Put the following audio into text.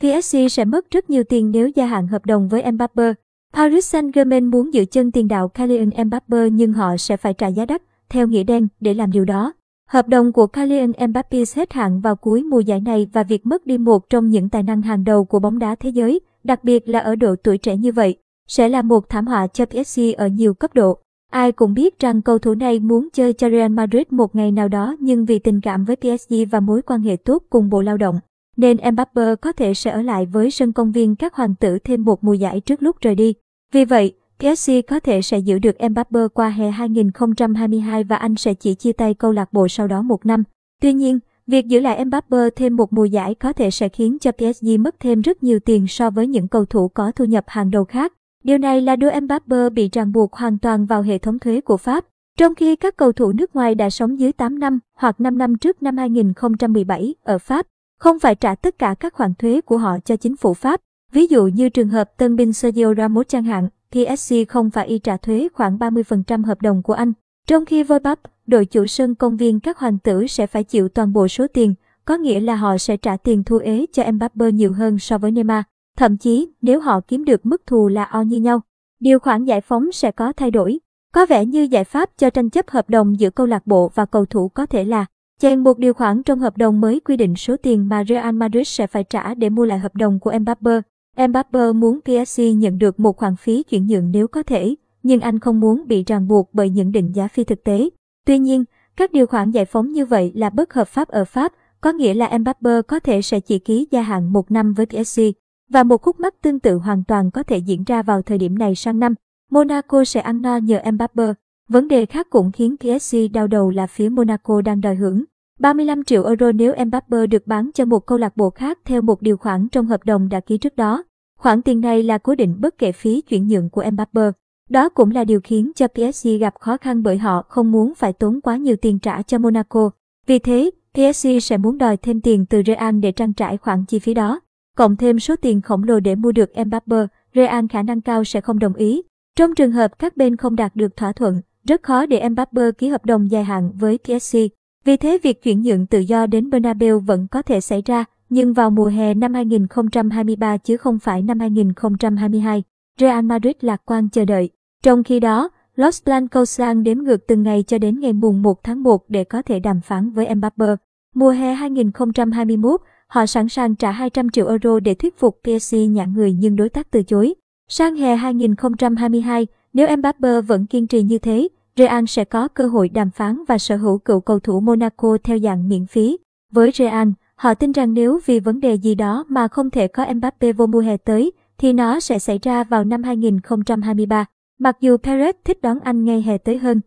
PSG sẽ mất rất nhiều tiền nếu gia hạn hợp đồng với Mbappe. Paris Saint-Germain muốn giữ chân tiền đạo Kylian Mbappe nhưng họ sẽ phải trả giá đắt, theo nghĩa đen, để làm điều đó. Hợp đồng của Kylian Mbappe hết hạn vào cuối mùa giải này và việc mất đi một trong những tài năng hàng đầu của bóng đá thế giới, đặc biệt là ở độ tuổi trẻ như vậy, sẽ là một thảm họa cho PSG ở nhiều cấp độ. Ai cũng biết rằng cầu thủ này muốn chơi cho Real Madrid một ngày nào đó nhưng vì tình cảm với PSG và mối quan hệ tốt cùng Bộ Lao động, nên Mbappe có thể sẽ ở lại với sân công viên các hoàng tử thêm một mùa giải trước lúc rời đi. Vì vậy, PSG có thể sẽ giữ được Mbappe qua hè 2022 và anh sẽ chỉ chia tay câu lạc bộ sau đó một năm. Tuy nhiên, việc giữ lại Mbappe thêm một mùa giải có thể sẽ khiến cho PSG mất thêm rất nhiều tiền so với những cầu thủ có thu nhập hàng đầu khác. Điều này là đưa Mbappe bị ràng buộc hoàn toàn vào hệ thống thuế của Pháp, trong khi các cầu thủ nước ngoài đã sống dưới 8 năm hoặc 5 năm trước năm 2017 ở Pháp, không phải trả tất cả các khoản thuế của họ cho chính phủ Pháp. Ví dụ như trường hợp tân binh Sergio Ramos chẳng hạn, PSG không phải y trả thuế khoảng 30% hợp đồng của anh. Trong khi Voipap, đội chủ sân công viên các hoàng tử sẽ phải chịu toàn bộ số tiền, có nghĩa là họ sẽ trả tiền thu ế cho Mbappe nhiều hơn so với Neymar. Thậm chí, nếu họ kiếm được mức thù là o như nhau, điều khoản giải phóng sẽ có thay đổi. Có vẻ như giải pháp cho tranh chấp hợp đồng giữa câu lạc bộ và cầu thủ có thể là chèn một điều khoản trong hợp đồng mới quy định số tiền mà Real Madrid sẽ phải trả để mua lại hợp đồng của Mbappe. Mbappe muốn PSG nhận được một khoản phí chuyển nhượng nếu có thể, nhưng anh không muốn bị ràng buộc bởi những định giá phi thực tế. Tuy nhiên, các điều khoản giải phóng như vậy là bất hợp pháp ở Pháp, có nghĩa là Mbappe có thể sẽ chỉ ký gia hạn một năm với PSG. Và một khúc mắc tương tự hoàn toàn có thể diễn ra vào thời điểm này sang năm. Monaco sẽ ăn no nhờ Mbappe. Vấn đề khác cũng khiến PSG đau đầu là phía Monaco đang đòi hưởng 35 triệu euro nếu Mbappe được bán cho một câu lạc bộ khác theo một điều khoản trong hợp đồng đã ký trước đó. Khoản tiền này là cố định bất kể phí chuyển nhượng của Mbappe. Đó cũng là điều khiến cho PSG gặp khó khăn bởi họ không muốn phải tốn quá nhiều tiền trả cho Monaco. Vì thế, PSG sẽ muốn đòi thêm tiền từ Real để trang trải khoản chi phí đó. Cộng thêm số tiền khổng lồ để mua được Mbappe, Real khả năng cao sẽ không đồng ý. Trong trường hợp các bên không đạt được thỏa thuận, rất khó để Mbappe ký hợp đồng dài hạn với PSG. Vì thế việc chuyển nhượng tự do đến Bernabeu vẫn có thể xảy ra, nhưng vào mùa hè năm 2023 chứ không phải năm 2022. Real Madrid lạc quan chờ đợi. Trong khi đó, Los Blancos đang đếm ngược từng ngày cho đến ngày mùng 1 tháng 1 để có thể đàm phán với Mbappe. Mùa hè 2021, họ sẵn sàng trả 200 triệu euro để thuyết phục PSG nhãn người nhưng đối tác từ chối. Sang hè 2022, nếu Mbappe vẫn kiên trì như thế, Real sẽ có cơ hội đàm phán và sở hữu cựu cầu thủ Monaco theo dạng miễn phí. Với Real, họ tin rằng nếu vì vấn đề gì đó mà không thể có Mbappe vô mùa hè tới, thì nó sẽ xảy ra vào năm 2023. Mặc dù Perez thích đón anh ngay hè tới hơn,